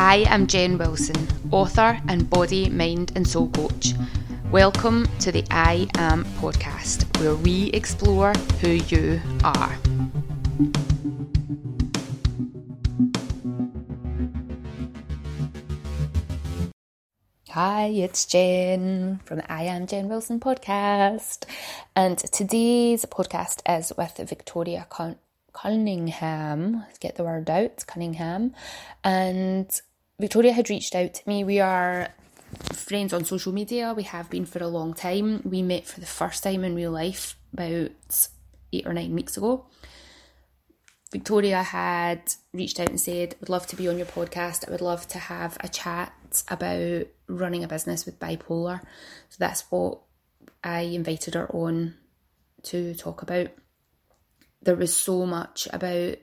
I am Jen Wilson, author and body, mind, and soul coach. Welcome to the I Am podcast, where we explore who you are. Hi, it's Jen from the I Am Jen Wilson podcast. And today's podcast is with Victoria Cunningham. Let's get the word out, Cunningham. And Victoria had reached out to me. We are friends on social media. We have been for a long time. We met for the first time in real life about eight or nine weeks ago. Victoria had reached out and said, Would love to be on your podcast. I would love to have a chat about running a business with bipolar. So that's what I invited her on to talk about. There was so much about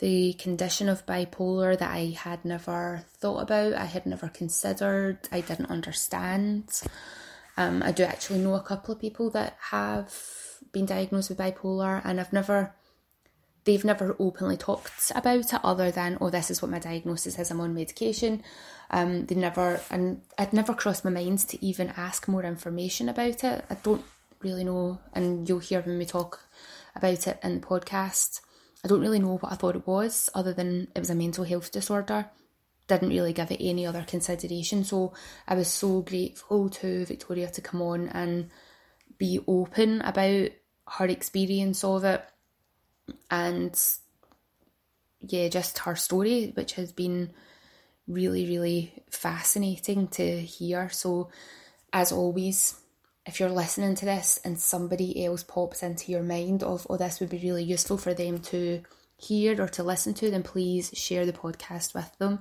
the condition of bipolar that I had never thought about, I had never considered, I didn't understand. Um, I do actually know a couple of people that have been diagnosed with bipolar, and I've never, they've never openly talked about it other than, oh, this is what my diagnosis is, I'm on medication. Um, they never, and I'd never crossed my mind to even ask more information about it. I don't really know, and you'll hear when we talk about it in the podcast. I don't really know what I thought it was, other than it was a mental health disorder. Didn't really give it any other consideration. So I was so grateful to Victoria to come on and be open about her experience of it and yeah, just her story, which has been really, really fascinating to hear. So, as always, if you're listening to this and somebody else pops into your mind of, oh, this would be really useful for them to hear or to listen to, then please share the podcast with them.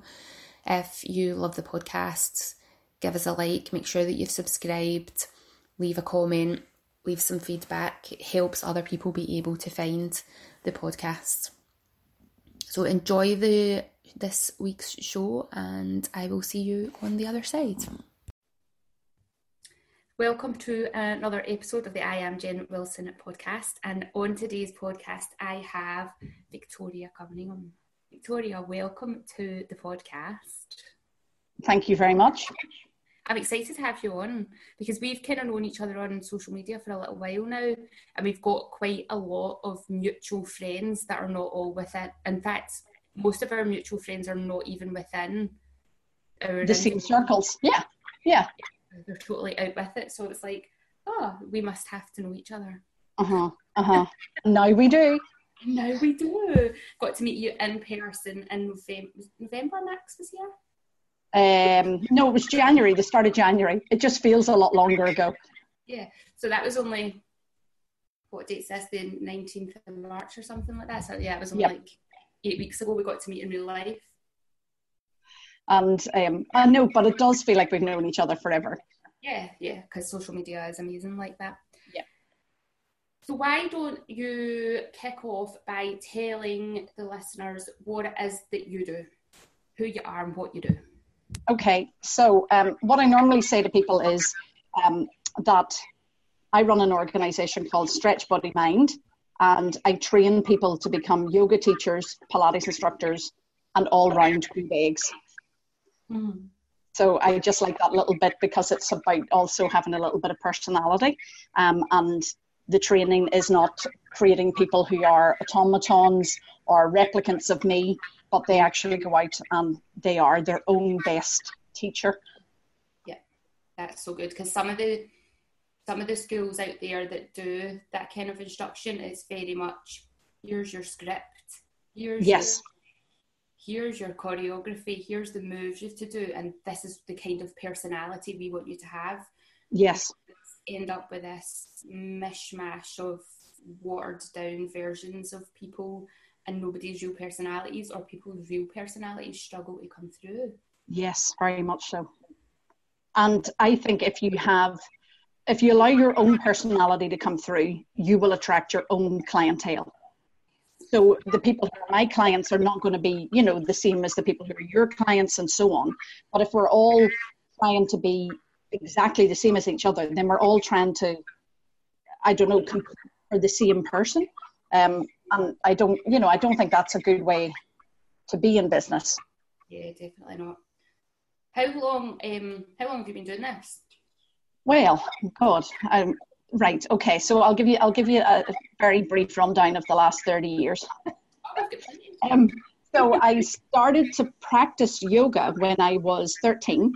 If you love the podcast, give us a like, make sure that you've subscribed, leave a comment, leave some feedback. It helps other people be able to find the podcast. So enjoy the this week's show and I will see you on the other side. Welcome to another episode of the I Am Jen Wilson podcast. And on today's podcast, I have Victoria Cunningham. Victoria, welcome to the podcast. Thank you very much. I'm excited to have you on because we've kind of known each other on social media for a little while now, and we've got quite a lot of mutual friends that are not all within. In fact, most of our mutual friends are not even within our the same circles. Yeah, yeah they're totally out with it. So it's like, oh, we must have to know each other. Uh huh. Uh huh. now we do. Now we do. Got to meet you in person in November. next was here. Um, no, it was January. The start of January. It just feels a lot longer ago. Yeah. So that was only what date says the nineteenth of March or something like that. So yeah, it was only yep. like eight weeks ago. We got to meet in real life. And um, I know, but it does feel like we've known each other forever. Yeah, yeah, because social media is amazing like that. Yeah. So why don't you kick off by telling the listeners what it is that you do, who you are, and what you do? Okay, so um, what I normally say to people is um, that I run an organization called Stretch Body Mind, and I train people to become yoga teachers, Pilates instructors, and all round good eggs. Mm. So I just like that little bit because it's about also having a little bit of personality. Um, and the training is not creating people who are automatons or replicants of me, but they actually go out and they are their own best teacher. Yeah, that's so good because some of the some of the schools out there that do that kind of instruction is very much here's your script, here's yes here's your choreography, here's the moves you have to do, and this is the kind of personality we want you to have. Yes. End up with this mishmash of watered down versions of people and nobody's real personalities or people's real personalities struggle to come through. Yes, very much so. And I think if you have if you allow your own personality to come through, you will attract your own clientele. So the people who are my clients are not going to be, you know, the same as the people who are your clients and so on. But if we're all trying to be exactly the same as each other, then we're all trying to, I don't know, compete for the same person. Um, and I don't, you know, I don't think that's a good way to be in business. Yeah, definitely not. How long? Um, how long have you been doing this? Well, God, um, right. Okay, so I'll give you I'll give you a very brief rundown of the last thirty years. um, so I started to practice yoga when I was thirteen.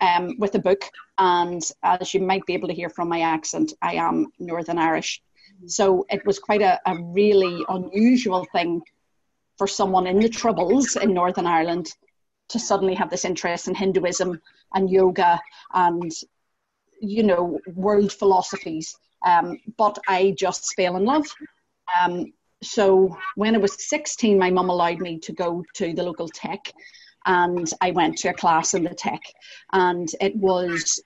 Um, with a book, and as you might be able to hear from my accent, I am Northern Irish. So it was quite a, a really unusual thing for someone in the Troubles in Northern Ireland to suddenly have this interest in Hinduism and yoga and, you know, world philosophies. Um, but I just fell in love. Um, so when I was 16, my mum allowed me to go to the local tech and I went to a class in the tech. And it was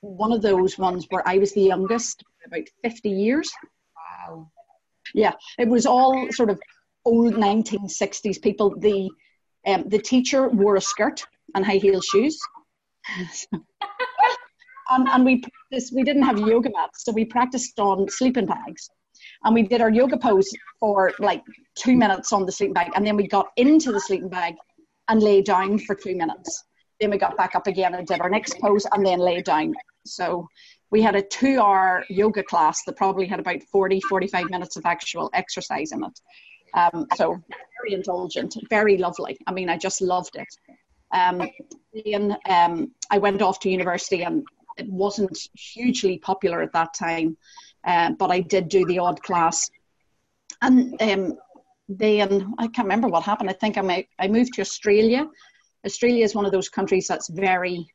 one of those ones where I was the youngest, about 50 years. Wow. Yeah, it was all sort of old 1960s people. The um, the teacher wore a skirt and high heel shoes. and, and we practiced, we didn't have yoga mats, so we practiced on sleeping bags. And we did our yoga pose for like two minutes on the sleeping bag, and then we got into the sleeping bag and lay down for two minutes. Then we got back up again and did our next pose and then lay down. So we had a two hour yoga class that probably had about 40, 45 minutes of actual exercise in it. Um, so very indulgent, very lovely. I mean, I just loved it. Um, then um, I went off to university and it wasn't hugely popular at that time, uh, but I did do the odd class. And um, then I can't remember what happened. I think I, I moved to Australia. Australia is one of those countries that's very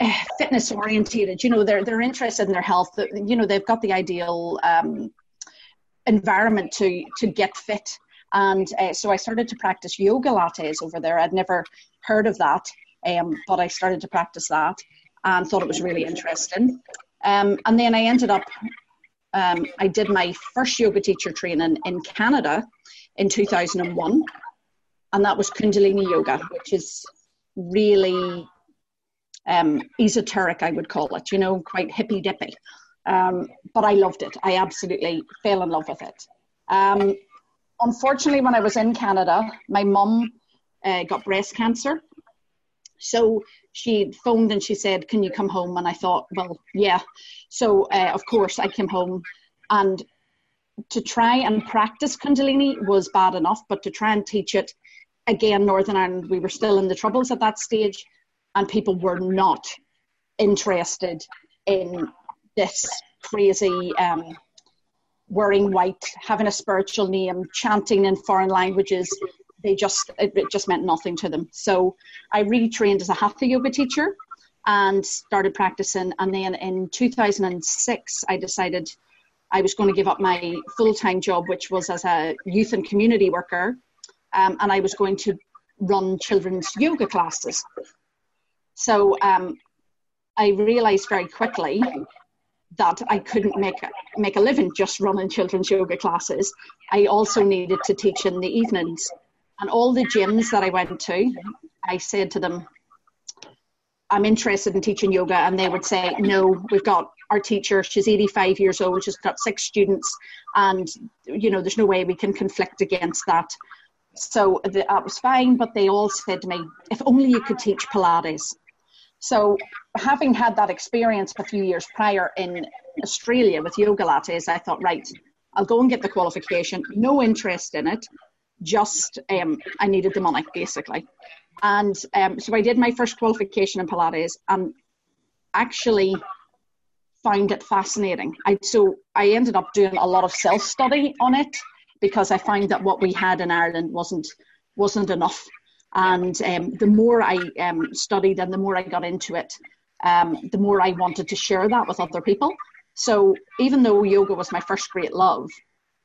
uh, fitness orientated. You know, they're they're interested in their health. You know, they've got the ideal um, environment to to get fit. And uh, so I started to practice Yogalates over there. I'd never heard of that, um, but I started to practice that and thought it was really interesting. Um, and then I ended up, um, I did my first yoga teacher training in Canada in 2001, and that was Kundalini Yoga, which is really um, esoteric, I would call it, you know, quite hippy dippy. Um, but I loved it. I absolutely fell in love with it. Um, unfortunately, when I was in Canada, my mum uh, got breast cancer. So she phoned and she said, Can you come home? And I thought, Well, yeah. So, uh, of course, I came home. And to try and practice Kundalini was bad enough, but to try and teach it, again, Northern Ireland, we were still in the troubles at that stage, and people were not interested in this crazy um, wearing white, having a spiritual name, chanting in foreign languages. They just it, it just meant nothing to them. So I retrained as a hatha yoga teacher and started practicing. And then in 2006, I decided I was going to give up my full time job, which was as a youth and community worker, um, and I was going to run children's yoga classes. So um, I realized very quickly that I couldn't make a, make a living just running children's yoga classes. I also needed to teach in the evenings. And all the gyms that I went to, I said to them, I'm interested in teaching yoga. And they would say, No, we've got our teacher, she's 85 years old, she's got six students, and you know, there's no way we can conflict against that. So that was fine, but they all said to me, If only you could teach Pilates. So, having had that experience a few years prior in Australia with Yogalates, I thought, right, I'll go and get the qualification. No interest in it, just um, I needed the money basically. And um, so I did my first qualification in Pilates and actually found it fascinating. I, so I ended up doing a lot of self study on it because I found that what we had in Ireland wasn't wasn't enough and um, the more I um, studied and the more I got into it, um, the more I wanted to share that with other people. So even though yoga was my first great love,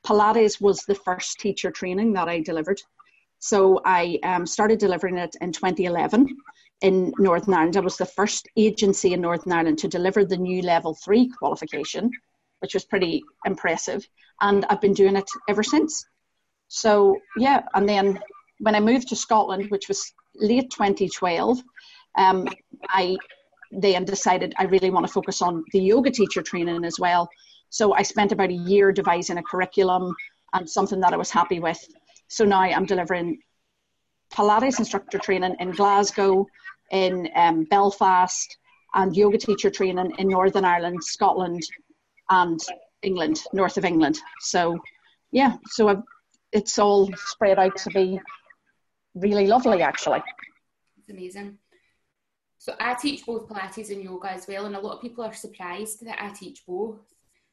Pilates was the first teacher training that I delivered. So I um, started delivering it in 2011 in Northern Ireland. I was the first agency in Northern Ireland to deliver the new level three qualification, which was pretty impressive. And I've been doing it ever since. So yeah, and then when I moved to Scotland, which was late 2012, um, I then decided I really want to focus on the yoga teacher training as well. So I spent about a year devising a curriculum and something that I was happy with. So now I'm delivering Pilates instructor training in Glasgow, in um, Belfast, and yoga teacher training in Northern Ireland, Scotland, and England, north of England. So, yeah, so I've, it's all spread out to be really lovely, actually. It's amazing. So I teach both Pilates and yoga as well, and a lot of people are surprised that I teach both.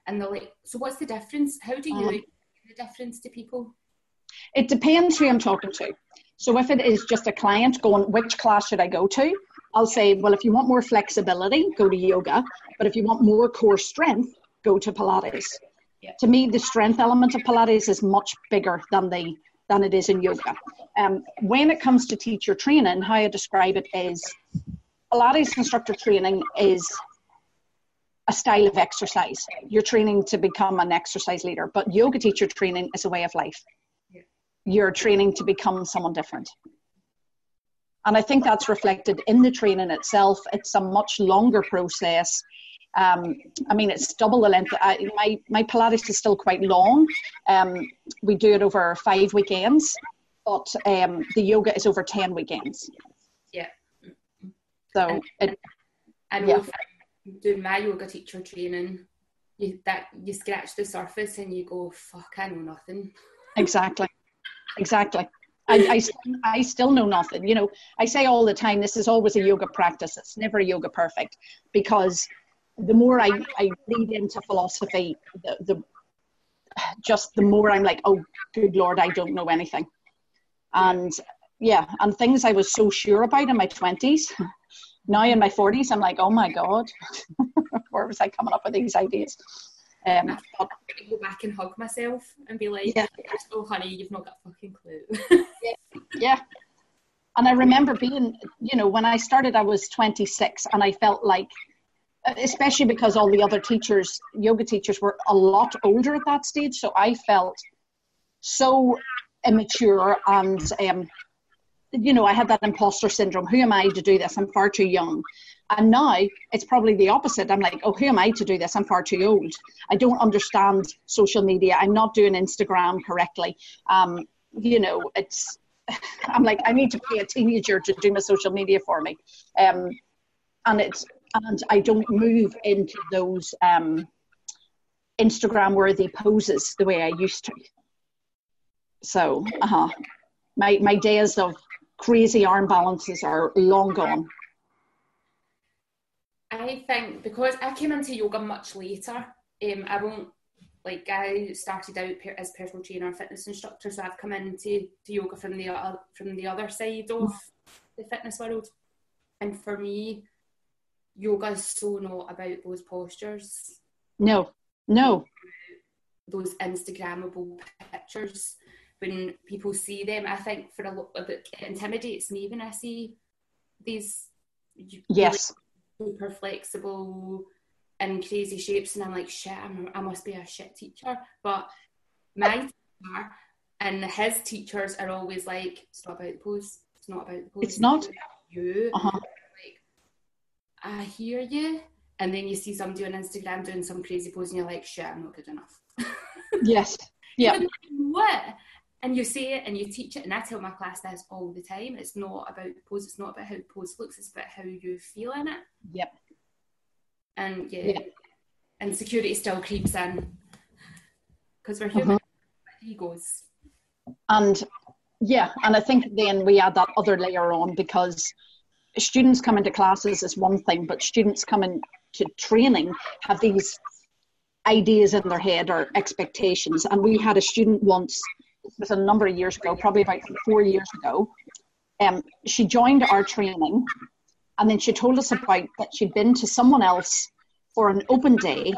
And they're like, "So what's the difference? How do you um, the difference to people?" It depends who I'm talking to. So if it is just a client going, which class should I go to? I'll say, well, if you want more flexibility, go to yoga. But if you want more core strength, go to Pilates. Yeah. To me, the strength element of Pilates is much bigger than the than it is in yoga. Um, when it comes to teacher training, how I describe it is Pilates instructor training is a style of exercise. You're training to become an exercise leader, but yoga teacher training is a way of life. You're training to become someone different. And I think that's reflected in the training itself. It's a much longer process. Um, I mean, it's double the length. I, my, my Pilates is still quite long. Um, we do it over five weekends, but um, the yoga is over 10 weekends. Yeah. So and, it, and yeah. Doing my yoga teacher training, you, that you scratch the surface and you go, fuck, I know nothing. Exactly. Exactly. I, I, I still know nothing. You know, I say all the time, this is always a yoga practice. It's never a yoga perfect because the more I, I lead into philosophy, the, the just the more I'm like, oh, good Lord, I don't know anything. And yeah, and things I was so sure about in my 20s, now in my 40s, I'm like, oh my God, where was I coming up with these ideas? Um, but, go back and hug myself and be like, yeah. "Oh, honey, you've not got a fucking clue." yeah. yeah, and I remember being, you know, when I started, I was 26, and I felt like, especially because all the other teachers, yoga teachers, were a lot older at that stage, so I felt so immature and um, you know, I had that imposter syndrome. Who am I to do this? I'm far too young. And now it's probably the opposite. I'm like, oh, who am I to do this? I'm far too old. I don't understand social media. I'm not doing Instagram correctly. Um, you know, it's, I'm like, I need to pay a teenager to do my social media for me. Um, and it's, and I don't move into those um, Instagram worthy poses the way I used to. So, uh huh. My, my days of crazy arm balances are long gone. I think because I came into yoga much later, um, I won't like I started out as personal trainer and fitness instructor, so I've come into to yoga from the uh, from the other side of the fitness world, and for me, yoga is so not about those postures. No, no, those Instagrammable pictures when people see them. I think for a lot of it, it intimidates me when I see these yes really super flexible and crazy shapes, and I'm like, shit, I'm, i must be a shit teacher. But my teacher and his teachers are always like, it's not about the pose. It's not about the pose. It's not you. Uh-huh. Like, I hear you. And then you see somebody on Instagram doing some crazy pose, and you're like, shit, I'm not good enough. yes. Yeah. what? And you say it and you teach it and I tell my class this all the time. It's not about the pose it's not about how the pose looks it's about how you feel in it. Yep. And yeah, yeah. and security still creeps in. Because we're human. Uh-huh. egos and yeah and I think then we add that other layer on because students come into classes is one thing but students coming to training have these ideas in their head or expectations. And we had a student once was a number of years ago, probably about four years ago. Um, she joined our training and then she told us about that she'd been to someone else for an open day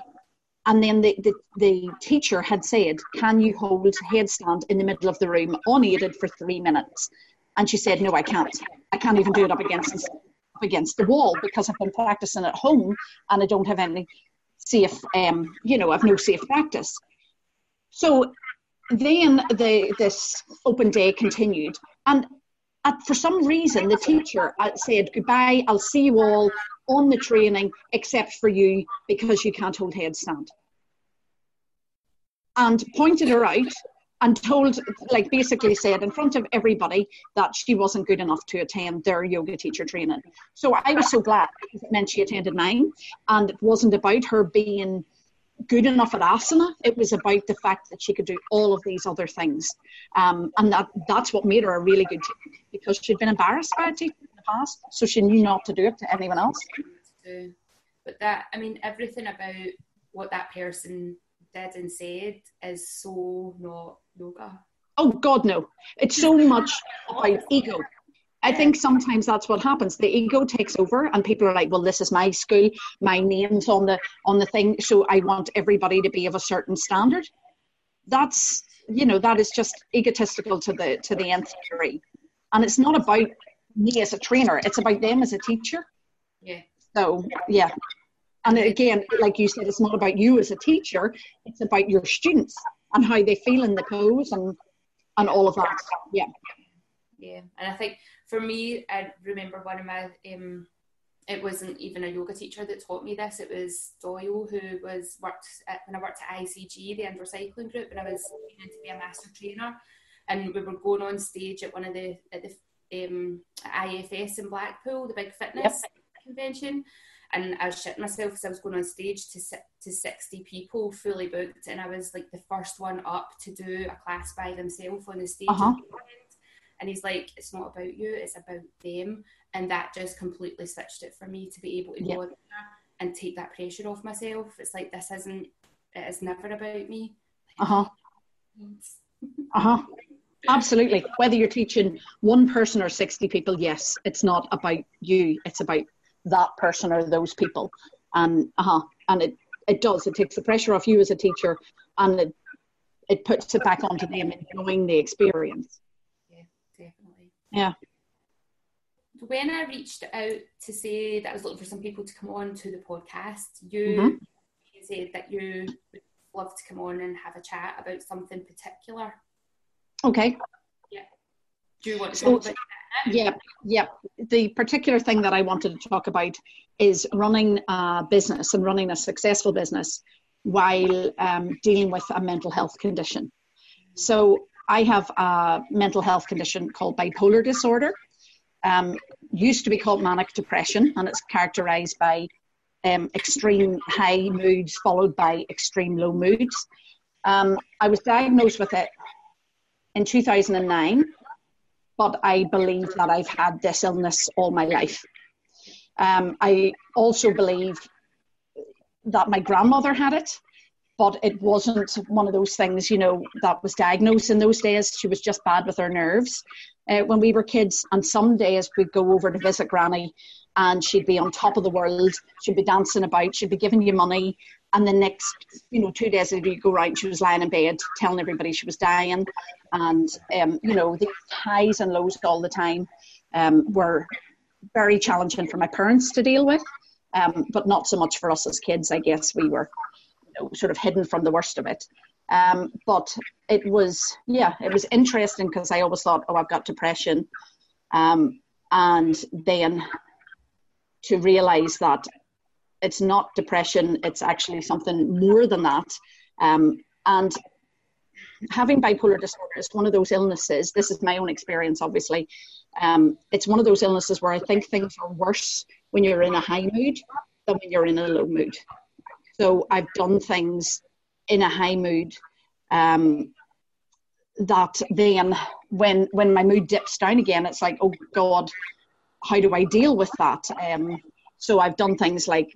and then the, the, the teacher had said, Can you hold headstand in the middle of the room unaided for three minutes? And she said, No, I can't. I can't even do it up against up against the wall because I've been practicing at home and I don't have any safe um, you know, I've no safe practice. So then the, this open day continued. And at, for some reason, the teacher uh, said, Goodbye, I'll see you all on the training, except for you because you can't hold headstand. And pointed her out and told, like, basically said in front of everybody that she wasn't good enough to attend their yoga teacher training. So I was so glad because it meant she attended mine, and it wasn't about her being good enough at asana. It was about the fact that she could do all of these other things, um, and that that's what made her a really good teacher because she'd been embarrassed by a teacher in the past, so she knew not to do it to anyone else. But that, I mean, everything about what that person did and said is so not yoga. Oh God, no! It's so much about ego. I think sometimes that's what happens. The ego takes over, and people are like, "Well, this is my school. My name's on the on the thing, so I want everybody to be of a certain standard." That's you know that is just egotistical to the to the nth degree, and it's not about me as a trainer. It's about them as a teacher. Yeah. So yeah, and again, like you said, it's not about you as a teacher. It's about your students and how they feel in the pose and and all of that. Yeah. Yeah, and I think for me, I remember one of my um, it wasn't even a yoga teacher that taught me this. It was Doyle who was worked at, when I worked at ICG, the Indoor Cycling Group, and I was training to be a master trainer. And we were going on stage at one of the at the um, IFS in Blackpool, the big fitness yep. convention. And I was shitting myself because I was going on stage to to sixty people, fully booked, and I was like the first one up to do a class by themselves on the stage. Uh-huh and he's like, it's not about you, it's about them. And that just completely switched it for me to be able to go there and take that pressure off myself. It's like, this isn't, it is never about me. Uh huh. uh huh. Absolutely. Whether you're teaching one person or 60 people, yes, it's not about you, it's about that person or those people. And, uh-huh. and it, it does, it takes the pressure off you as a teacher and it, it puts it back onto them enjoying the experience yeah. When I reached out to say that I was looking for some people to come on to the podcast, you, mm-hmm. said that you would love to come on and have a chat about something particular. Okay. Yeah. Do you want to so, talk about that? Yeah, yeah. The particular thing that I wanted to talk about is running a business and running a successful business while um, dealing with a mental health condition. So I have a mental health condition called bipolar disorder. Um, used to be called manic depression, and it's characterized by um, extreme high moods followed by extreme low moods. Um, I was diagnosed with it in 2009, but I believe that I've had this illness all my life. Um, I also believe that my grandmother had it but it wasn't one of those things, you know, that was diagnosed in those days. She was just bad with her nerves uh, when we were kids. And some days we'd go over to visit Granny and she'd be on top of the world. She'd be dancing about, she'd be giving you money. And the next, you know, two days after you go right, she was lying in bed telling everybody she was dying. And, um, you know, the highs and lows all the time um, were very challenging for my parents to deal with. Um, but not so much for us as kids, I guess we were sort of hidden from the worst of it. Um, but it was, yeah, it was interesting because I always thought, oh, I've got depression. Um, and then to realize that it's not depression, it's actually something more than that. Um, and having bipolar disorder is one of those illnesses, this is my own experience, obviously. Um, it's one of those illnesses where I think things are worse when you're in a high mood than when you're in a low mood. So I've done things in a high mood um, that then when when my mood dips down again, it's like, oh God, how do I deal with that? Um, so I've done things like,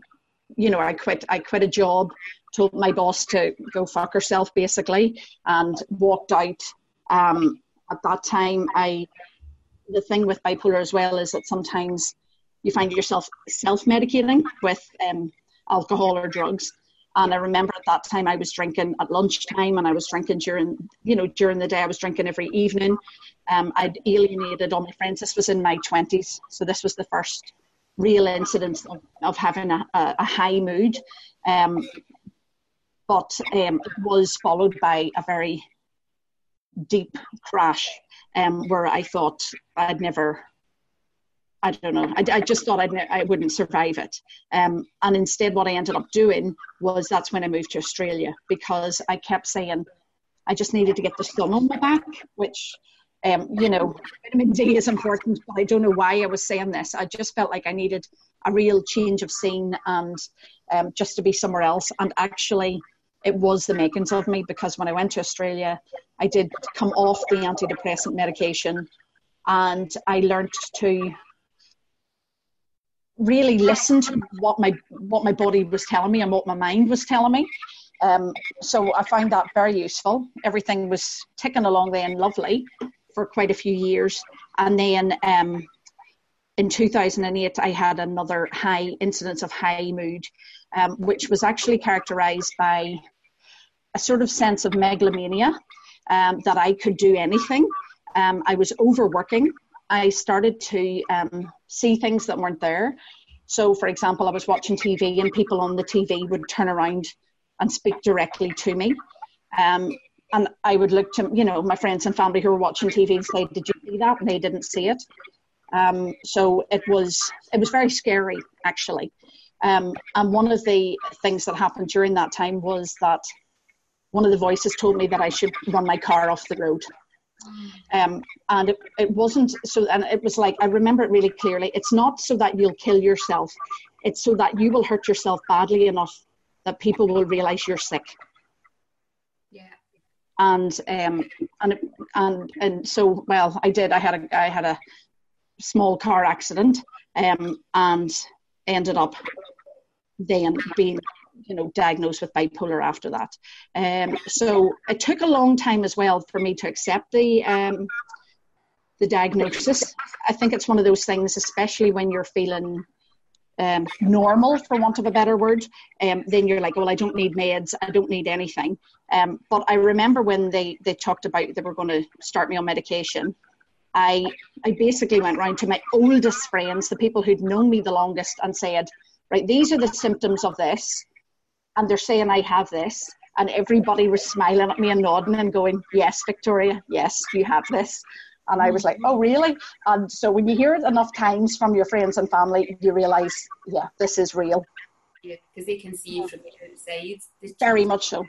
you know, I quit I quit a job, told my boss to go fuck herself basically, and walked out. Um, at that time, I the thing with bipolar as well is that sometimes you find yourself self medicating with um, alcohol or drugs. And I remember at that time I was drinking at lunchtime and I was drinking during, you know, during the day. I was drinking every evening. Um, I'd alienated all my friends. This was in my 20s. So this was the first real incident of, of having a, a, a high mood. Um, but um, it was followed by a very deep crash um, where I thought I'd never I don't know. I, I just thought I'd, I wouldn't survive it. Um, and instead, what I ended up doing was that's when I moved to Australia because I kept saying, I just needed to get the sun on my back, which, um, you know, vitamin D is important, but I don't know why I was saying this. I just felt like I needed a real change of scene and um, just to be somewhere else. And actually, it was the makings of me because when I went to Australia, I did come off the antidepressant medication and I learned to really listen to what my what my body was telling me and what my mind was telling me. Um, so I found that very useful. Everything was ticking along then lovely for quite a few years, and then um, in 2008 I had another high incidence of high mood, um, which was actually characterised by a sort of sense of megalomania um, that I could do anything. Um, I was overworking. I started to um, see things that weren't there. So, for example, I was watching TV and people on the TV would turn around and speak directly to me. Um, and I would look to, you know, my friends and family who were watching TV and say, "Did you see that?" And they didn't see it. Um, so it was it was very scary, actually. Um, and one of the things that happened during that time was that one of the voices told me that I should run my car off the road. Um, and it, it wasn't so, and it was like, I remember it really clearly. It's not so that you'll kill yourself, it's so that you will hurt yourself badly enough that people will realize you're sick. Yeah. And um, and and and so well, I did. I had a I had a small car accident, um, and ended up then being you know diagnosed with bipolar after that. Um, so it took a long time as well for me to accept the um, the diagnosis. I think it's one of those things especially when you're feeling um, normal for want of a better word um, then you're like well i don't need meds. I don't need anything. Um, but i remember when they they talked about they were going to start me on medication I I basically went round to my oldest friends, the people who'd known me the longest, and said, right, these are the symptoms of this and they're saying I have this. And everybody was smiling at me and nodding and going, Yes, Victoria, yes, you have this. And I was like, Oh, really? And so when you hear it enough times from your friends and family, you realize, Yeah, this is real. Yeah, because they can see you from the outside. Very much so.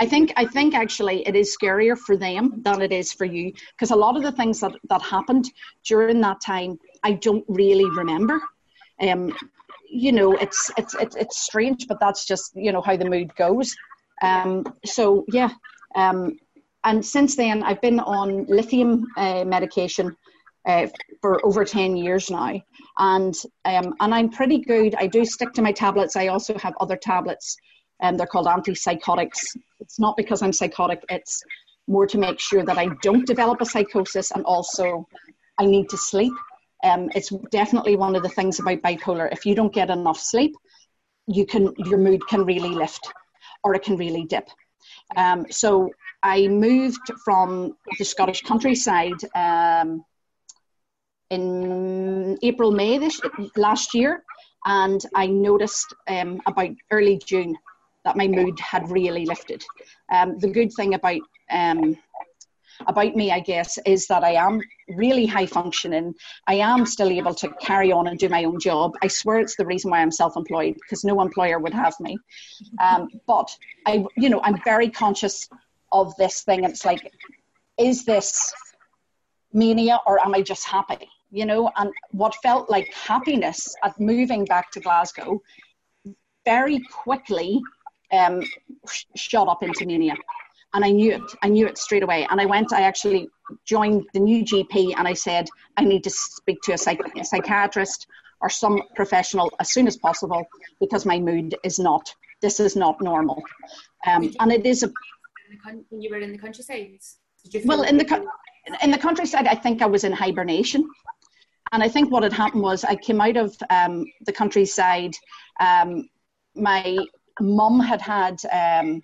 I think I think actually it is scarier for them than it is for you because a lot of the things that, that happened during that time I don't really remember. Um, you know, it's, it's, it's, it's strange, but that's just, you know, how the mood goes. Um, so, yeah. Um, and since then, I've been on lithium uh, medication uh, for over 10 years now. And, um, and I'm pretty good. I do stick to my tablets. I also have other tablets, and um, they're called antipsychotics. It's not because I'm psychotic, it's more to make sure that I don't develop a psychosis and also I need to sleep. Um, it's definitely one of the things about bipolar. If you don't get enough sleep, you can your mood can really lift, or it can really dip. Um, so I moved from the Scottish countryside um, in April, May this last year, and I noticed um, about early June that my mood had really lifted. Um, the good thing about um, about me, I guess, is that I am really high functioning. I am still able to carry on and do my own job. I swear it's the reason why I'm self employed because no employer would have me. Um, but I, you know, I'm very conscious of this thing. It's like, is this mania or am I just happy? You know, and what felt like happiness at moving back to Glasgow very quickly um, shot up into mania and I knew it. I knew it straight away. And I went. I actually joined the new GP, and I said I need to speak to a, psych- a psychiatrist or some professional as soon as possible because my mood is not. This is not normal, um, and it is a. When you were in the countryside. Well, in the in the countryside, I think I was in hibernation. And I think what had happened was I came out of um, the countryside. Um, my mum had had um,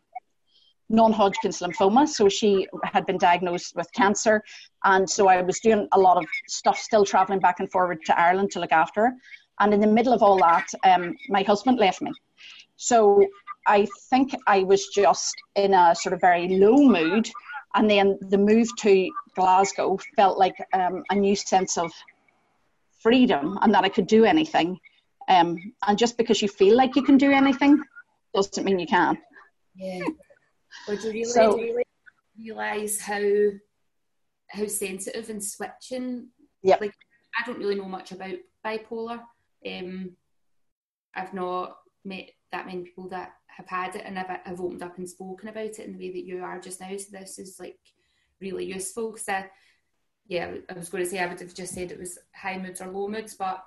non-Hodgkin's lymphoma. So she had been diagnosed with cancer, and so I was doing a lot of stuff, still traveling back and forward to Ireland to look after her. And in the middle of all that, um, my husband left me. So I think I was just in a sort of very low mood, and then the move to Glasgow felt like um, a new sense of freedom and that I could do anything. Um, and just because you feel like you can do anything doesn't mean you can. Yeah. But do you really, so, do you realise how how sensitive and switching. Yeah. Like I don't really know much about bipolar. Um, I've not met that many people that have had it and have, have opened up and spoken about it in the way that you are just now. So this is like really useful because I, yeah, I was going to say I would have just said it was high moods or low moods, but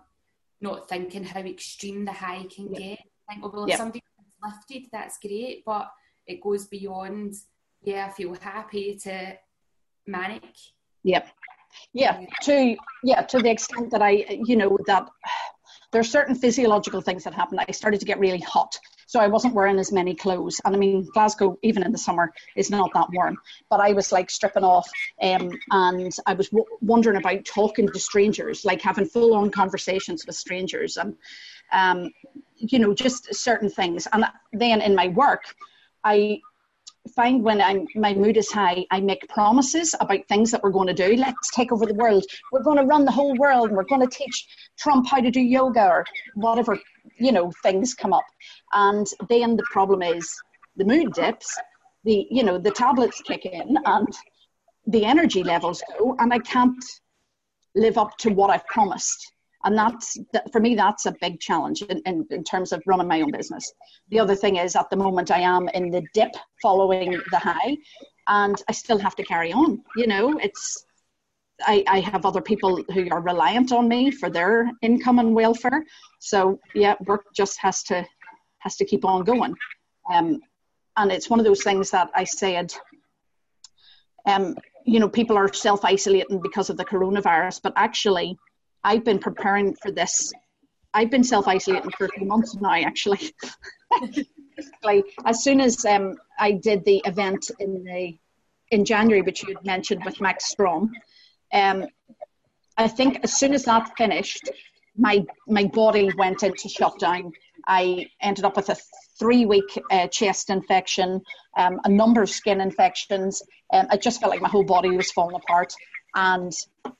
not thinking how extreme the high can yeah. get. I think, oh, well, if yeah. somebody lifted, that's great, but it goes beyond, yeah, I feel happy to manic. Yep. Yeah, to yeah, to the extent that I, you know, that there are certain physiological things that happen. I started to get really hot, so I wasn't wearing as many clothes. And I mean, Glasgow, even in the summer, is not that warm. But I was like stripping off, um, and I was w- wondering about talking to strangers, like having full-on conversations with strangers, and um, you know, just certain things. And then in my work, I find when I'm my mood is high, I make promises about things that we're going to do. Let's take over the world. We're going to run the whole world. We're going to teach Trump how to do yoga or whatever you know things come up. And then the problem is the mood dips. The you know the tablets kick in and the energy levels go, and I can't live up to what I've promised and that's for me that's a big challenge in, in, in, terms of running my own business. The other thing is at the moment i am in the dip following the high and i still have to carry on you know? It's I, I have other people who are reliant on me for their income and welfare. So yeah work just has to has to keep on going. Um, and it's one of those things that i said um, you know people are self-isolating because of the coronavirus but actually I've been preparing for this. I've been self isolating for a few months now, actually. like as soon as um, I did the event in the in January, which you had mentioned with Max Strom, um, I think as soon as that finished, my my body went into shutdown. I ended up with a three week uh, chest infection, um, a number of skin infections. Um, I just felt like my whole body was falling apart, and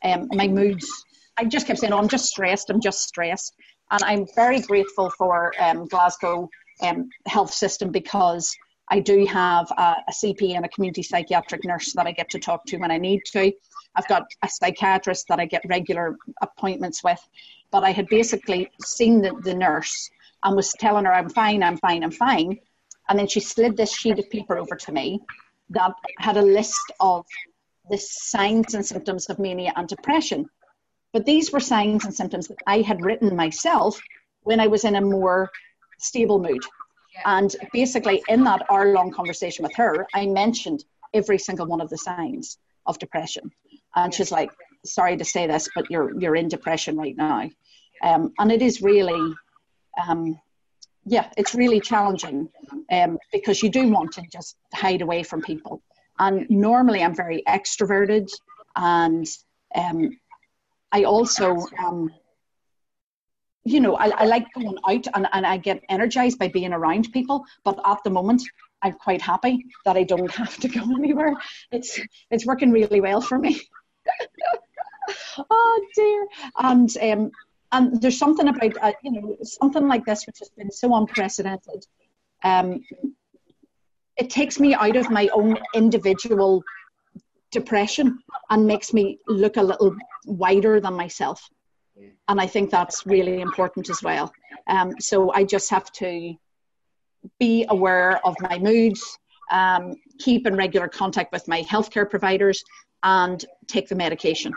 um, my moods I just kept saying, "Oh, I'm just stressed. I'm just stressed." And I'm very grateful for um, Glasgow um, health system because I do have a, a, CP and a community psychiatric nurse that I get to talk to when I need to. I've got a psychiatrist that I get regular appointments with. But I had basically seen the, the nurse and was telling her, I'm fine, I'm fine, I'm fine. And then she slid this sheet of paper over to me that had a list of the signs and symptoms of mania and depression. But these were signs and symptoms that I had written myself when I was in a more stable mood. And basically, in that hour long conversation with her, I mentioned every single one of the signs of depression. And she's like, sorry to say this, but you're, you're in depression right now. Um, and it is really, um, yeah, it's really challenging um, because you do want to just hide away from people. And normally I'm very extroverted and um, I also, um, you know, I, I like going out and, and I get energized by being around people. But at the moment, I'm quite happy that I don't have to go anywhere. It's it's working really well for me. oh dear. And um, and there's something about uh, you know something like this which has been so unprecedented. Um, it takes me out of my own individual depression and makes me look a little wider than myself. And I think that's really important as well. Um, so I just have to be aware of my moods, um, keep in regular contact with my healthcare providers, and take the medication.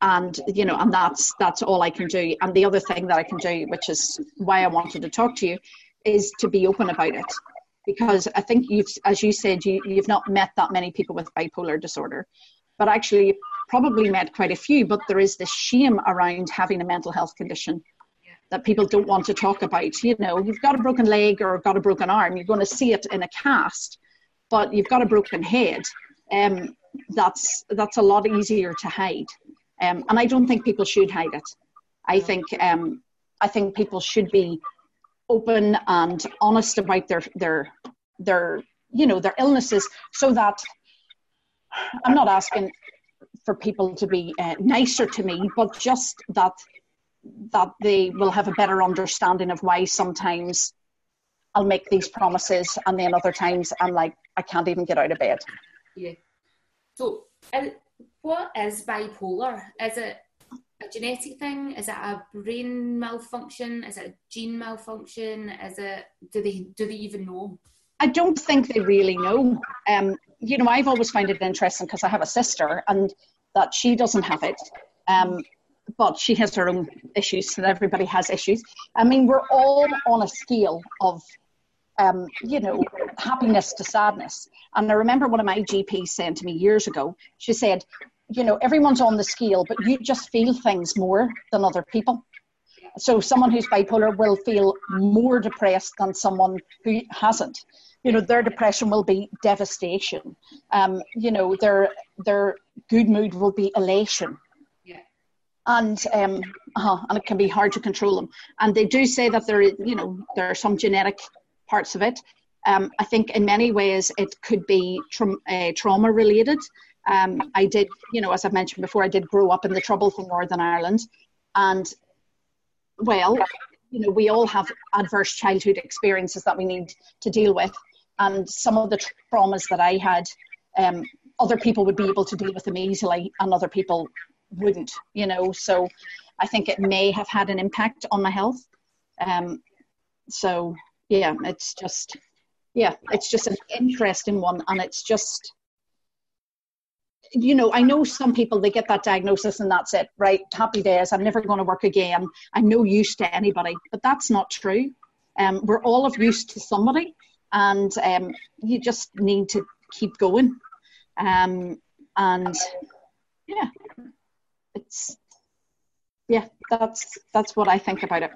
And you know, and that's that's all I can do. And the other thing that I can do, which is why I wanted to talk to you, is to be open about it because I think you've, as you said, you, you've not met that many people with bipolar disorder, but actually probably met quite a few. But there is this shame around having a mental health condition that people don't want to talk about. You know, you've got a broken leg or got a broken arm, you're going to see it in a cast, but you've got a broken head. Um, that's that's a lot easier to hide, um, and I don't think people should hide it. I think um, I think people should be open and honest about their their their you know their illnesses so that i'm not asking for people to be uh, nicer to me but just that that they will have a better understanding of why sometimes i'll make these promises and then other times i'm like i can't even get out of bed Yeah. So, uh, what is bipolar? Is it a genetic thing? Is it a brain malfunction? Is it a gene malfunction? Is it do they do they even know? I don't think they really know. Um, you know, I've always found it interesting because I have a sister and that she doesn't have it. Um, but she has her own issues, and everybody has issues. I mean, we're all on a scale of, um, you know, happiness to sadness. And I remember one of my GPs saying to me years ago, she said, you know, everyone's on the scale, but you just feel things more than other people. So someone who's bipolar will feel more depressed than someone who hasn't. You know, their depression will be devastation. Um, you know, their their good mood will be elation. Yeah. And um, uh and it can be hard to control them. And they do say that there, you know, there are some genetic parts of it. Um, I think in many ways it could be tra- uh, trauma related. Um, I did, you know, as I've mentioned before, I did grow up in the trouble in Northern Ireland, and well, you know, we all have adverse childhood experiences that we need to deal with, and some of the traumas that I had, um, other people would be able to deal with them easily, and other people wouldn't, you know. So, I think it may have had an impact on my health. Um, so yeah, it's just yeah, it's just an interesting one, and it's just you know, I know some people they get that diagnosis and that's it, right? Happy days. I'm never going to work again. I'm no use to anybody, but that's not true. Um, we're all of use to somebody, and um, you just need to keep going. Um, and yeah, it's yeah, that's that's what I think about it.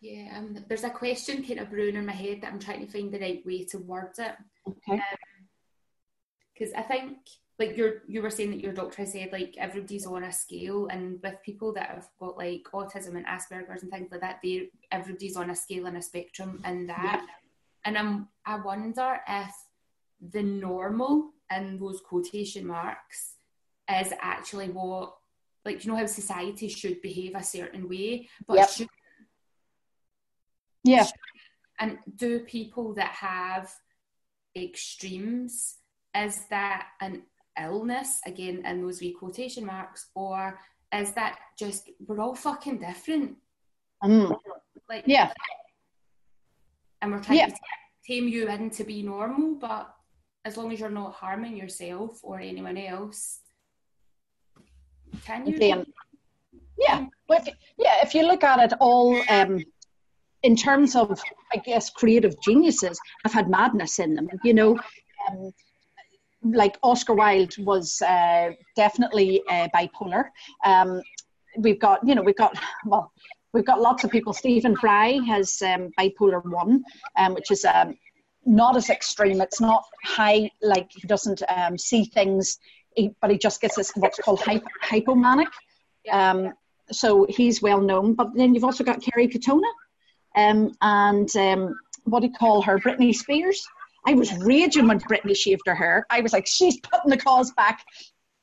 Yeah, um, there's a question kind of brewing in my head that I'm trying to find the right way to word it. Okay. Because um, I think like you you were saying that your doctor said like everybody's on a scale and with people that have got like autism and asperger's and things like that they everybody's on a scale and a spectrum and that yeah. and i'm i wonder if the normal in those quotation marks is actually what like you know how society should behave a certain way but yep. should, yeah and do people that have extremes is that an illness again in those wee quotation marks or is that just we're all fucking different? Mm. like yeah. and we're trying yeah. to tame you in to be normal but as long as you're not harming yourself or anyone else can you yeah. Well, if, yeah if you look at it all um in terms of i guess creative geniuses have had madness in them you know? Um, like Oscar Wilde was uh, definitely uh, bipolar. Um, we've got, you know, we've got, well, we've got lots of people. Stephen Fry has um, bipolar one, um, which is um, not as extreme. It's not high, like he doesn't um, see things, but he just gets this what's called hyp- hypomanic. Um, so he's well known. But then you've also got Kerry Katona, and what do you call her? Britney Spears. I was raging when Britney shaved her hair. I was like, she's putting the cause back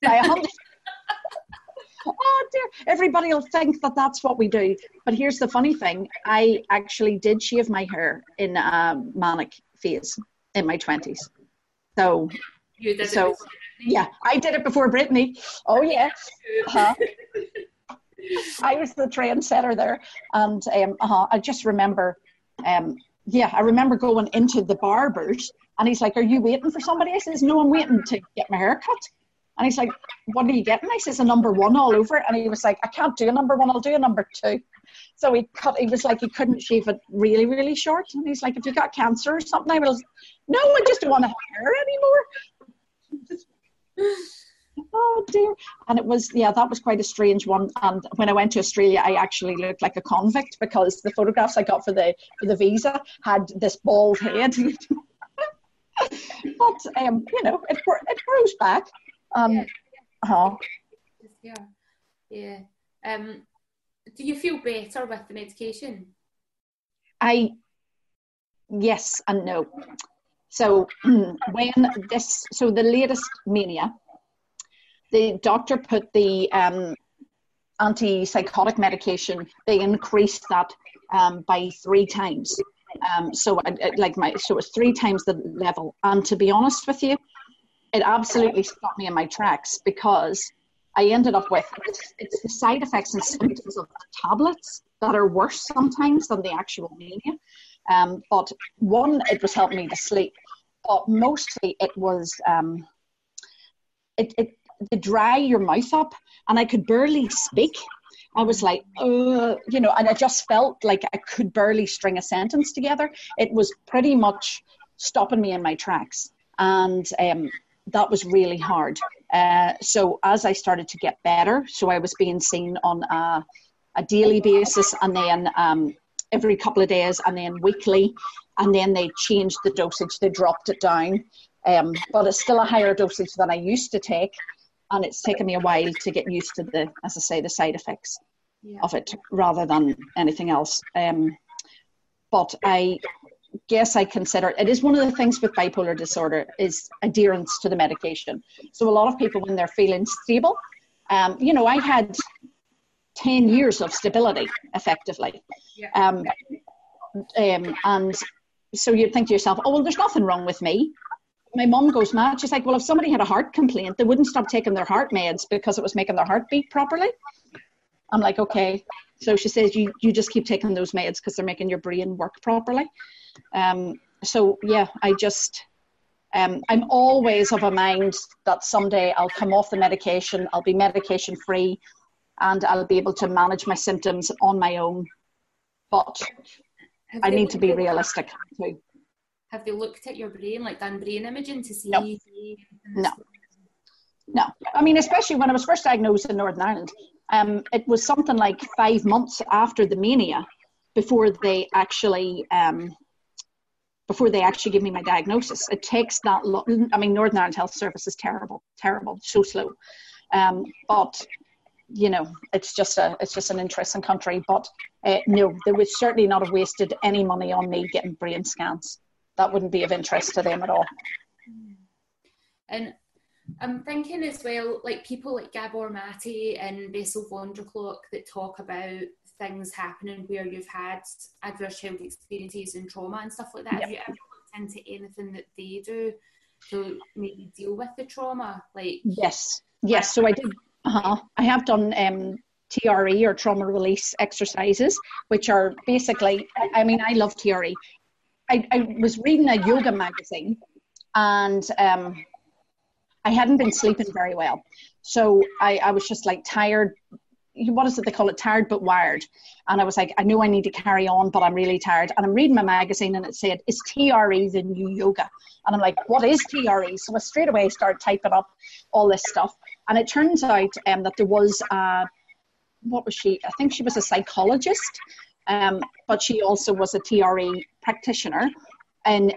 by a hundred. oh dear, everybody will think that that's what we do. But here's the funny thing I actually did shave my hair in a manic phase in my 20s. So, so yeah, I did it before Britney. Oh, yeah. Uh-huh. I was the trendsetter there. And um, uh-huh, I just remember um, yeah, I remember going into the barbers and he's like, Are you waiting for somebody? I says, No, I'm waiting to get my hair cut. And he's like, What are you getting? I says, A number one all over. And he was like, I can't do a number one, I'll do a number two. So he cut, he was like, he couldn't shave it really, really short. And he's like, If you got cancer or something, I was, No, I just don't want to hair anymore. Oh dear. And it was, yeah, that was quite a strange one. And when I went to Australia, I actually looked like a convict because the photographs I got for the for the visa had this bald head. but um, you know, it it grows back. Um, yeah. Uh-huh. Yeah, yeah. Um, do you feel better with the medication? I yes and no. So when this, so the latest mania the doctor put the um, antipsychotic medication, they increased that um, by three times. Um, so, I, like my, so it was three times the level. And to be honest with you, it absolutely stopped me in my tracks because I ended up with it's the side effects and symptoms of the tablets that are worse sometimes than the actual mania. Um, but one, it was helping me to sleep, but mostly it was um, it, it, it dry your mouth up, and I could barely speak. I was like, you know, and I just felt like I could barely string a sentence together. It was pretty much stopping me in my tracks, and um, that was really hard. Uh, so as I started to get better, so I was being seen on a, a daily basis, and then um, every couple of days, and then weekly, and then they changed the dosage. They dropped it down, um, but it's still a higher dosage than I used to take and it's taken me a while to get used to the, as I say, the side effects yeah. of it rather than anything else. Um, but I guess I consider it is one of the things with bipolar disorder is adherence to the medication. So a lot of people, when they're feeling stable, um, you know, I had ten years of stability effectively, um, um, and so you'd think to yourself, oh well, there's nothing wrong with me my mom goes mad. She's like, well, if somebody had a heart complaint, they wouldn't stop taking their heart meds because it was making their heart beat properly. I'm like, okay. So she says, you, you just keep taking those meds because they're making your brain work properly. Um, so yeah, I just, um, I'm always of a mind that someday I'll come off the medication, I'll be medication free, and I'll be able to manage my symptoms on my own. But I need to be realistic too have they looked at your brain, like done brain imaging to see? No. No. No. I mean, especially when I was first diagnosed in Northern Ireland, um, it was something like five months after the mania before they actually um, before they actually give me my diagnosis. It takes that long. I mean, Northern Ireland Health Service is terrible, terrible, so slow. Um, but you know, it's just a it's just an interesting country. But uh, no, they would certainly not have wasted any money on me getting brain scans that wouldn't be of interest to them at all. And I'm thinking as well, like people like Gabor Mate and Bessel van der Kolk that talk about things happening where you've had adverse child experiences and trauma and stuff like that. Yep. Have you ever looked into anything that they do to maybe deal with the trauma? Like yes, yes. So I did. Uh-huh. I have done um, TRE or trauma release exercises, which are basically. I mean, I love TRE. I, I was reading a yoga magazine and um, I hadn't been sleeping very well. So I, I was just like tired. What is it they call it? Tired but wired. And I was like, I know I need to carry on, but I'm really tired. And I'm reading my magazine and it said, Is TRE the new yoga? And I'm like, What is TRE? So I straight away started typing up all this stuff. And it turns out um, that there was a, what was she? I think she was a psychologist um, but she also was a TRE practitioner in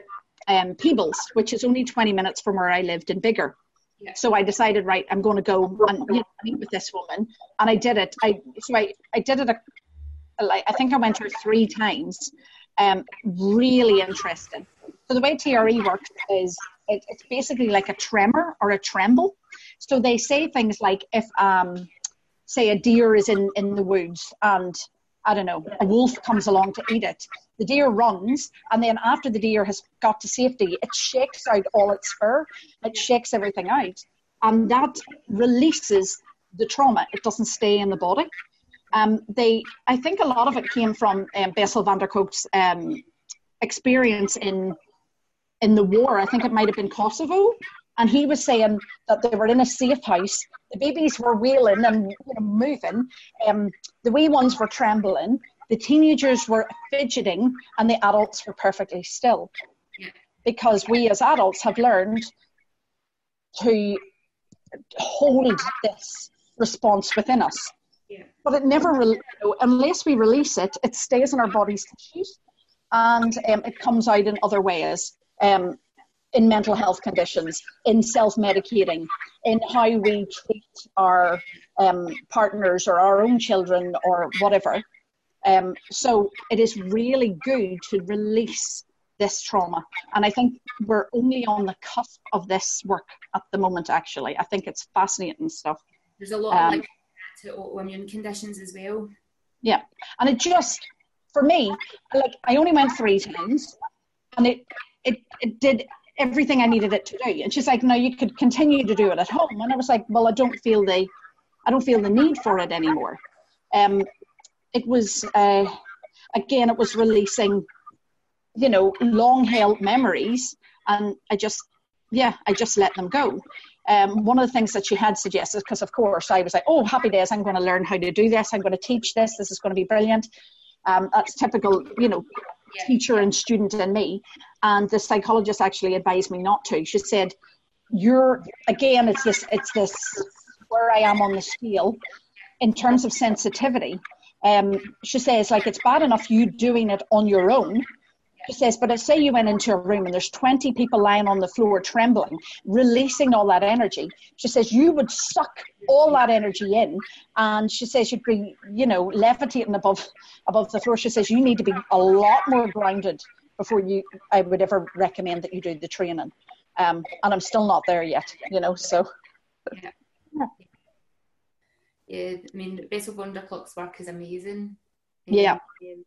um, Peebles, which is only 20 minutes from where I lived in Biggar. Yeah. So I decided, right, I'm going to go and you know, meet with this woman, and I did it. I so I, I did it. A, like I think I went her three times. Um, really interesting. So the way TRE works is it, it's basically like a tremor or a tremble. So they say things like if um, say a deer is in in the woods and I don't know, a wolf comes along to eat it. The deer runs, and then after the deer has got to safety, it shakes out all its fur, it shakes everything out, and that releases the trauma. It doesn't stay in the body. Um, they, I think a lot of it came from um, Bessel van der Kolk's um, experience in in the war. I think it might have been Kosovo, and he was saying that they were in a safe house. The babies were wailing and you know, moving. Um, the wee ones were trembling. The teenagers were fidgeting, and the adults were perfectly still. Because we as adults have learned to hold this response within us. Yeah. But it never, re- unless we release it, it stays in our body's tissues and um, it comes out in other ways. Um, in mental health conditions, in self medicating, in how we treat our um, partners or our own children or whatever. Um, so it is really good to release this trauma. And I think we're only on the cusp of this work at the moment, actually. I think it's fascinating stuff. There's a lot um, like to autoimmune conditions as well. Yeah. And it just, for me, like I only went three times and it, it, it did everything I needed it to do. And she's like, no, you could continue to do it at home. And I was like, well, I don't feel the, I don't feel the need for it anymore. Um, it was, uh, again, it was releasing, you know, long held memories. And I just, yeah, I just let them go. Um, one of the things that she had suggested, because of course I was like, oh, happy days, I'm going to learn how to do this. I'm going to teach this. This is going to be brilliant. Um, that's typical, you know, teacher and student in me. And the psychologist actually advised me not to. She said, "You're again, it's this, it's this where I am on the scale in terms of sensitivity." Um, she says, like it's bad enough you doing it on your own, she says, but I say you went into a room and there's 20 people lying on the floor trembling, releasing all that energy. She says, you would suck all that energy in. And she says, you'd be, you know, levitating above, above the floor. She says, you need to be a lot more grounded before you, I would ever recommend that you do the training. Um, and I'm still not there yet, you know, so. Yeah. Yeah, I mean, Bessel van der Kolk's work is amazing. Yeah. Um,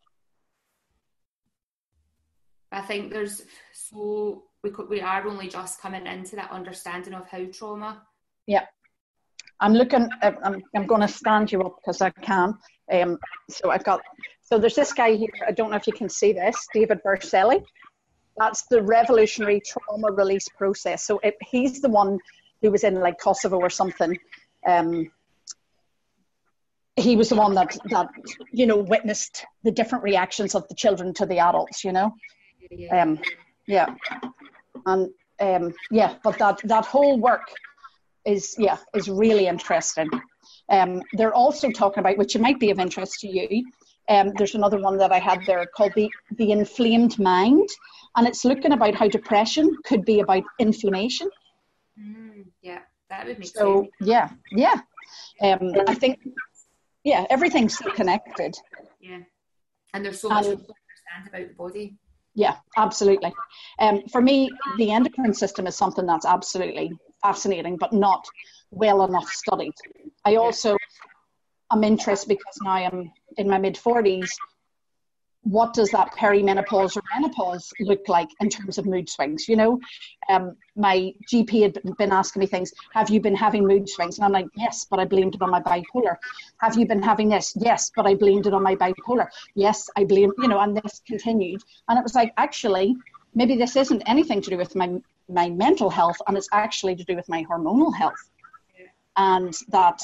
I think there's so we could, we are only just coming into that understanding of how trauma. Yeah, I'm looking. I'm I'm going to stand you up because I can. Um, so I've got. So there's this guy here. I don't know if you can see this, David Berceli. That's the revolutionary trauma release process. So it, he's the one who was in like Kosovo or something. Um, he was the one that that you know witnessed the different reactions of the children to the adults. You know, um, yeah, and um, yeah, but that that whole work is yeah is really interesting. Um, they're also talking about which might be of interest to you. Um, there's another one that I had there called the the inflamed mind, and it's looking about how depression could be about inflammation. Mm, yeah, that would make so, sense. yeah, yeah. Um, I think yeah, everything's so connected. Yeah, and there's so much to understand about the body. Yeah, absolutely. Um, for me, the endocrine system is something that's absolutely fascinating, but not well enough studied. I also am interested because now I'm in my mid 40s what does that perimenopause or menopause look like in terms of mood swings? You know, um, my GP had been asking me things. Have you been having mood swings? And I'm like, yes, but I blamed it on my bipolar. Have you been having this? Yes, but I blamed it on my bipolar. Yes, I blame. You know, and this continued. And it was like, actually, maybe this isn't anything to do with my my mental health, and it's actually to do with my hormonal health. And that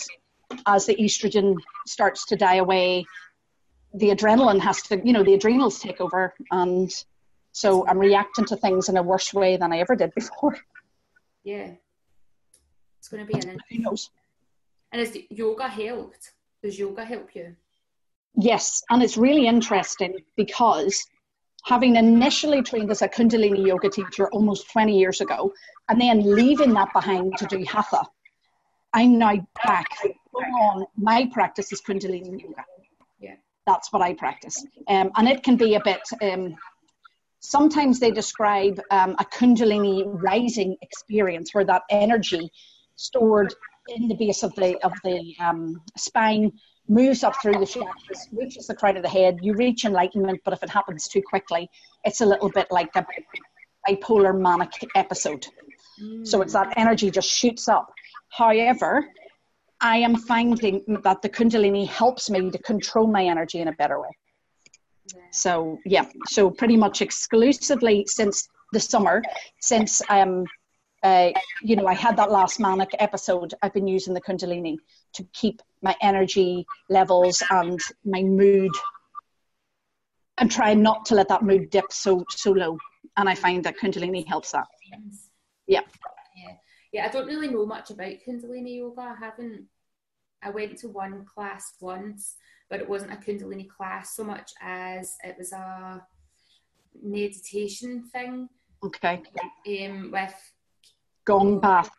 as the estrogen starts to die away the adrenaline has to, you know, the adrenals take over, and so I'm reacting to things in a worse way than I ever did before. Yeah, it's going to be an. Who knows? And has yoga helped? Does yoga help you? Yes, and it's really interesting because having initially trained as a Kundalini yoga teacher almost 20 years ago, and then leaving that behind to do Hatha, I'm now back on my practice is Kundalini yoga that's what I practice. Um, and it can be a bit, um, sometimes they describe um, a Kundalini rising experience where that energy stored in the base of the, of the um, spine moves up through the chakras, reaches the crown of the head. You reach enlightenment, but if it happens too quickly, it's a little bit like a bipolar manic episode. Mm. So it's that energy just shoots up. However, I am finding that the Kundalini helps me to control my energy in a better way. So yeah, so pretty much exclusively since the summer, since um, uh, you know, I had that last manic episode. I've been using the Kundalini to keep my energy levels and my mood, and try not to let that mood dip so so low. And I find that Kundalini helps that. Yeah. Yeah. Yeah, I don't really know much about Kundalini yoga. I haven't I went to one class once, but it wasn't a Kundalini class so much as it was a meditation thing. Okay. Um, with gong bath.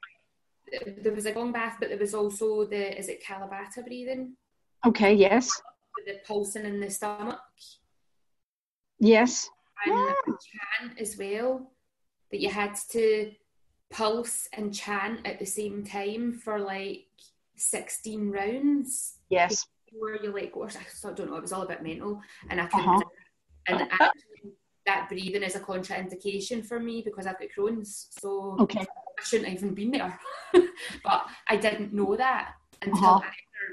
There was a gong bath, but there was also the is it Kalabata breathing? Okay. Yes. The pulsing in the stomach. Yes. And ah. chant as well. That you had to pulse and chant at the same time for like 16 rounds. Yes. Where you're like, gosh, I don't know, it was all a bit mental. And I couldn't, uh-huh. and actually, that breathing is a contraindication for me because I've got Crohn's. So okay. I shouldn't have even been there. but I didn't know that until uh-huh.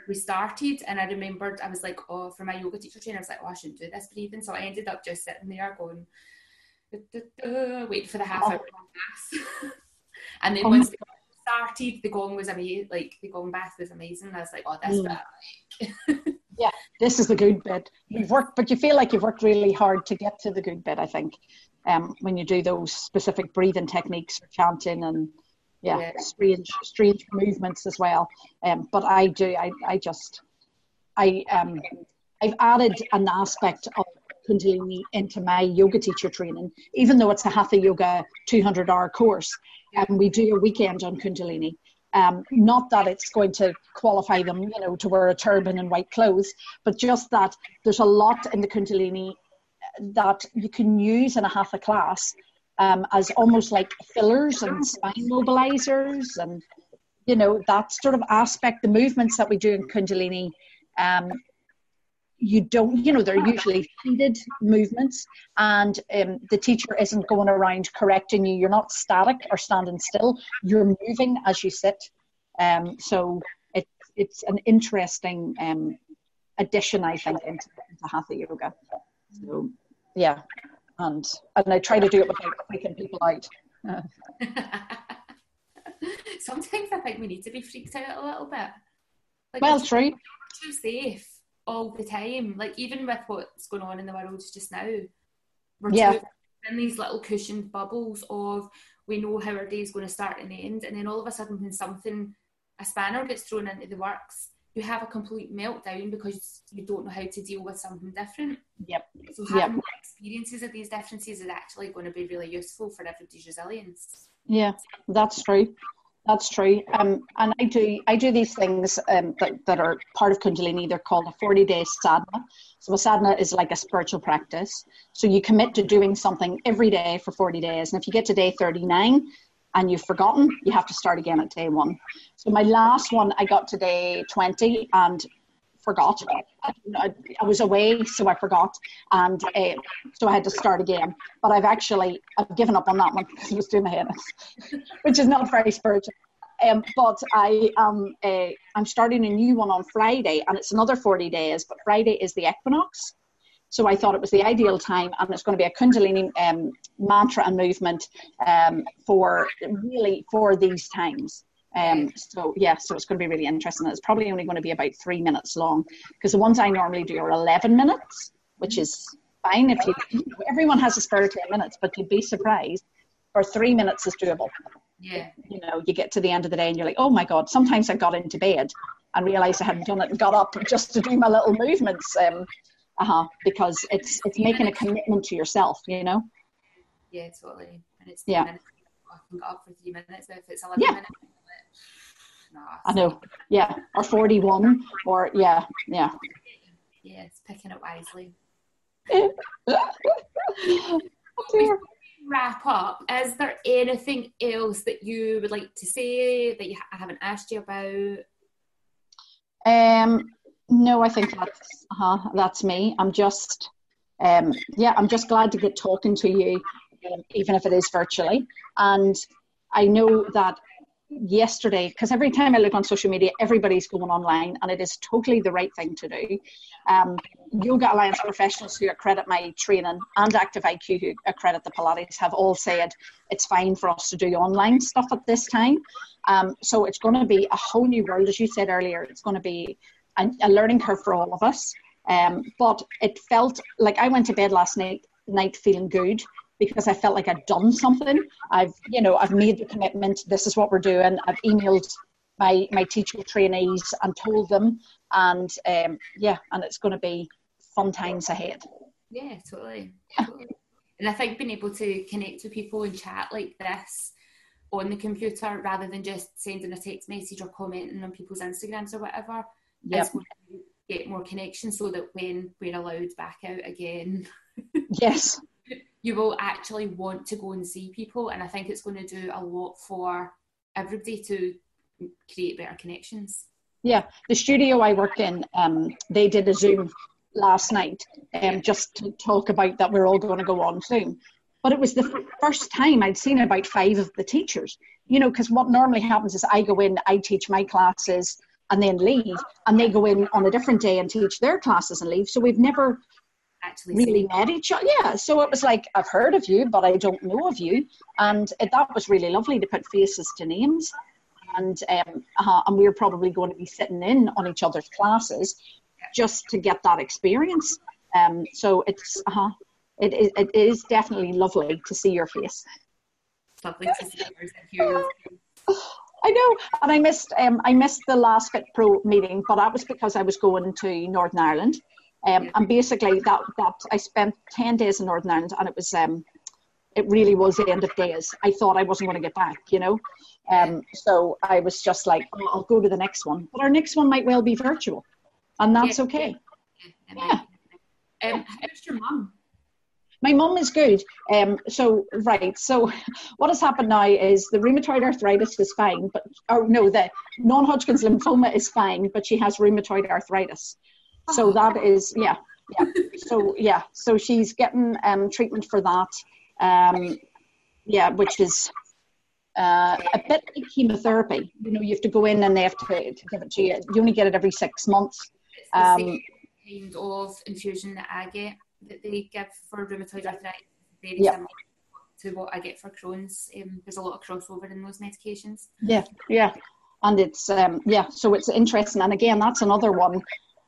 we started. And I remembered I was like, oh, for my yoga teacher training, I was like, oh, I shouldn't do this breathing. So I ended up just sitting there going, wait for the half hour class. and then oh. once started, the gong was amazing. Like the gong bath was amazing. I was like, oh, this mm. bit yeah, this is the good bit. You've worked, but you feel like you've worked really hard to get to the good bit. I think um, when you do those specific breathing techniques or chanting and yeah, yeah. strange strange movements as well. Um, but I do. I I just I um I've added an aspect of Kundalini into my yoga teacher training, even though it's a Hatha Yoga 200 hour course. And we do a weekend on Kundalini. Um, not that it's going to qualify them, you know, to wear a turban and white clothes, but just that there's a lot in the Kundalini that you can use in a hatha class um, as almost like fillers and spine mobilizers and you know that sort of aspect the movements that we do in kundalini um, you don't you know they're usually seated movements and um, the teacher isn't going around correcting you. You're not static or standing still. You're moving as you sit. Um, so it, it's an interesting um, addition i think into, into hatha yoga. So yeah. And and i try to do it without freaking people out. Sometimes i think we need to be freaked out a little bit. Like well true. too safe all the time. Like even with what's going on in the world just now, we're yeah. in these little cushioned bubbles of we know how our day is going to start and end, and then all of a sudden when something a spanner gets thrown into the works, you have a complete meltdown because you don't know how to deal with something different. Yep. So having yep. experiences of these differences is actually going to be really useful for everybody's resilience. Yeah, that's true. That's true. Um, and I do I do these things um, that, that are part of Kundalini. They're called a 40 day sadhana. So a sadhana is like a spiritual practice. So you commit to doing something every day for 40 days. And if you get to day 39 and you've forgotten, you have to start again at day one. So my last one, I got to day 20 and forgot. I, I, was away, so I forgot, and uh, so I had to start again. But I've actually I've given up on that one because it was doing my head, which is not very spiritual. Um, but I um uh, I'm starting a new one on Friday, and it's another 40 days. But Friday is the equinox, so I thought it was the ideal time, and it's going to be a Kundalini um, mantra and movement um, for really for these times. Um, so yeah, so it's going to be really interesting. It's probably only going to be about three minutes long because the ones I normally do are 11 minutes, which is fine if you, everyone has a spare 10 minutes, but you'd be surprised for three minutes is doable. Yeah. You know, you get to the end of the day and you're like, oh my God, sometimes I got into bed and realized I hadn't done it and got up just to do my little movements. Um, uh-huh, because it's it's making a commitment to yourself, you know? Yeah, totally. And it's yeah. Minutes. I can get up for three minutes, but if it's 11 yeah. minutes, I know. Yeah. Or 41 or yeah, yeah. Yeah, it's picking it wisely. wrap up, is there anything else that you would like to say that you I haven't asked you about? Um, no, I think that's uh-huh, that's me. I'm just, um, yeah, I'm just glad to get talking to you, um, even if it is virtually. And I know that yesterday because every time I look on social media, everybody's going online, and it is totally the right thing to do. Um, Yoga Alliance professionals who accredit my training and Active IQ who accredit the Pilates have all said it's fine for us to do online stuff at this time. Um, so it's going to be a whole new world, as you said earlier. It's going to be a, a learning curve for all of us. Um, but it felt like I went to bed last night night feeling good because I felt like I'd done something. I've, you know, I've made the commitment. This is what we're doing. I've emailed my my teacher trainees and told them, and um, yeah, and it's going to be fun times ahead. Yeah, totally. totally. and I think being able to connect with people and chat like this on the computer rather than just sending a text message or commenting on people's Instagrams or whatever yep. is going to get more connection so that when we're allowed back out again. yes you will actually want to go and see people. And I think it's going to do a lot for everybody to create better connections. Yeah, the studio I work in, um, they did a Zoom last night, um, just to talk about that we're all going to go on Zoom. But it was the first time I'd seen about five of the teachers. You know, because what normally happens is I go in, I teach my classes, and then leave, and they go in on a different day and teach their classes and leave. So we've never actually really met each other. Yeah, so it was like I've heard of you, but I don't know of you, and it, that was really lovely to put faces to names. And um, uh, and we are probably going to be sitting in on each other's classes just to get that experience. Um, so it's uh, it, it, it is definitely lovely to see your face. Lovely to see yours. I know, and I missed um, I missed the last Fit Pro meeting, but that was because I was going to Northern Ireland, um, and basically that that I spent ten days in Northern Ireland, and it was um, it really was the end of days. I thought I wasn't going to get back, you know, um, so I was just like, oh, I'll go to the next one, but our next one might well be virtual, and that's yeah, okay. Yeah. yeah. Um, how's your mum? My mum is good. Um, so right. So what has happened now is the rheumatoid arthritis is fine, but or no, the non-Hodgkin's lymphoma is fine, but she has rheumatoid arthritis. So oh. that is yeah, yeah. So yeah, so she's getting um, treatment for that. Um, yeah, which is uh, a bit like chemotherapy. You know, you have to go in and they have to, to give it to you. You only get it every six months. Um, same kind of infusion that I get that they give for rheumatoid arthritis very yep. similar to what I get for Crohn's. Um, there's a lot of crossover in those medications. Yeah, yeah, and it's um, yeah, so it's interesting. And again, that's another one.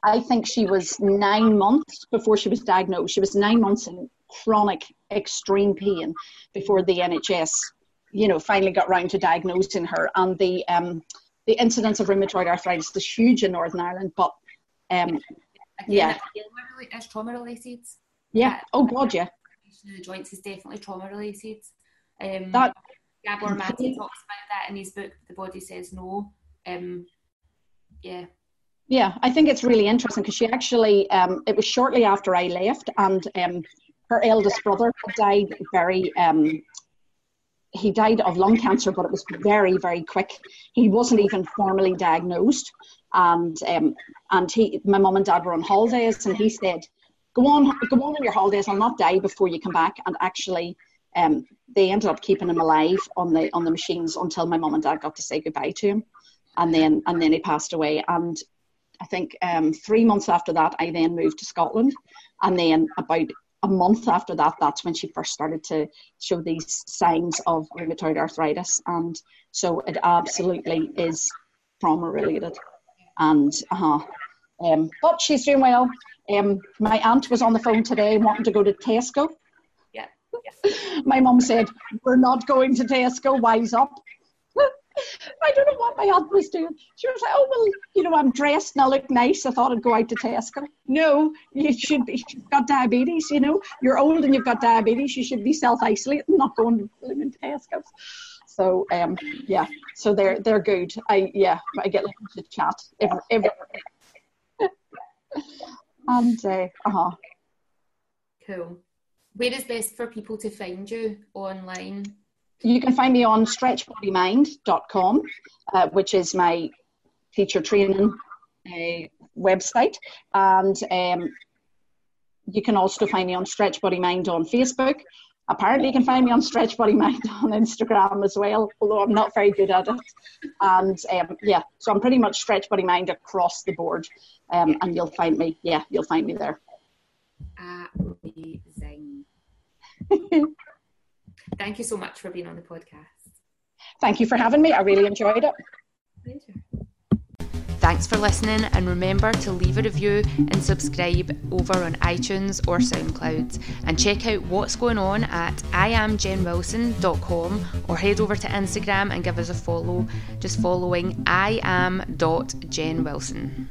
I think she was nine months before she was diagnosed. She was nine months in chronic extreme pain before the NHS, you know, finally got round to diagnosing her. And the um, the incidence of rheumatoid arthritis is huge in Northern Ireland, but um, yeah, it's trauma related. Yeah. Oh God, yeah. The joints is definitely trauma related. Um, that Gabor Mate talks about that in his book. The body says no. Um, yeah. Yeah, I think it's really interesting because she actually, um, it was shortly after I left, and um, her eldest brother died very. Um, he died of lung cancer, but it was very, very quick. He wasn't even formally diagnosed, and um, and he, my mum and dad were on holidays, and he said, "Go on, go on on your holidays. I'll not die before you come back." And actually, um, they ended up keeping him alive on the on the machines until my mum and dad got to say goodbye to him, and then and then he passed away. And I think um, three months after that, I then moved to Scotland, and then about a month after that, that's when she first started to show these signs of rheumatoid arthritis, and so it absolutely is trauma related and uh-huh. Um, but she's doing well. Um, my aunt was on the phone today wanting to go to Tesco. Yeah. my mum said, We're not going to Tesco, wise up. I don't know what my aunt was doing. She was like, Oh, well, you know, I'm dressed and I look nice. I thought I'd go out to Tesco. No, you should be. You've got diabetes, you know. You're old and you've got diabetes. You should be self isolating, not going to Tesco. So um, yeah, so they're they're good. I yeah, I get like to chat every, every and uh huh. Cool. Where is best for people to find you online? You can find me on stretchbodymind.com, uh, which is my teacher training uh, website, and um, you can also find me on Stretch Body Mind on Facebook apparently you can find me on Stretch Body Mind on Instagram as well, although I'm not very good at it. And um, yeah, so I'm pretty much Stretch Body Mind across the board, um, and you'll find me. Yeah, you'll find me there. Amazing. Thank you so much for being on the podcast. Thank you for having me. I really enjoyed it. Pleasure. Thanks for listening, and remember to leave a review and subscribe over on iTunes or SoundCloud. And check out what's going on at iamjenwilson.com or head over to Instagram and give us a follow. Just following I am Wilson.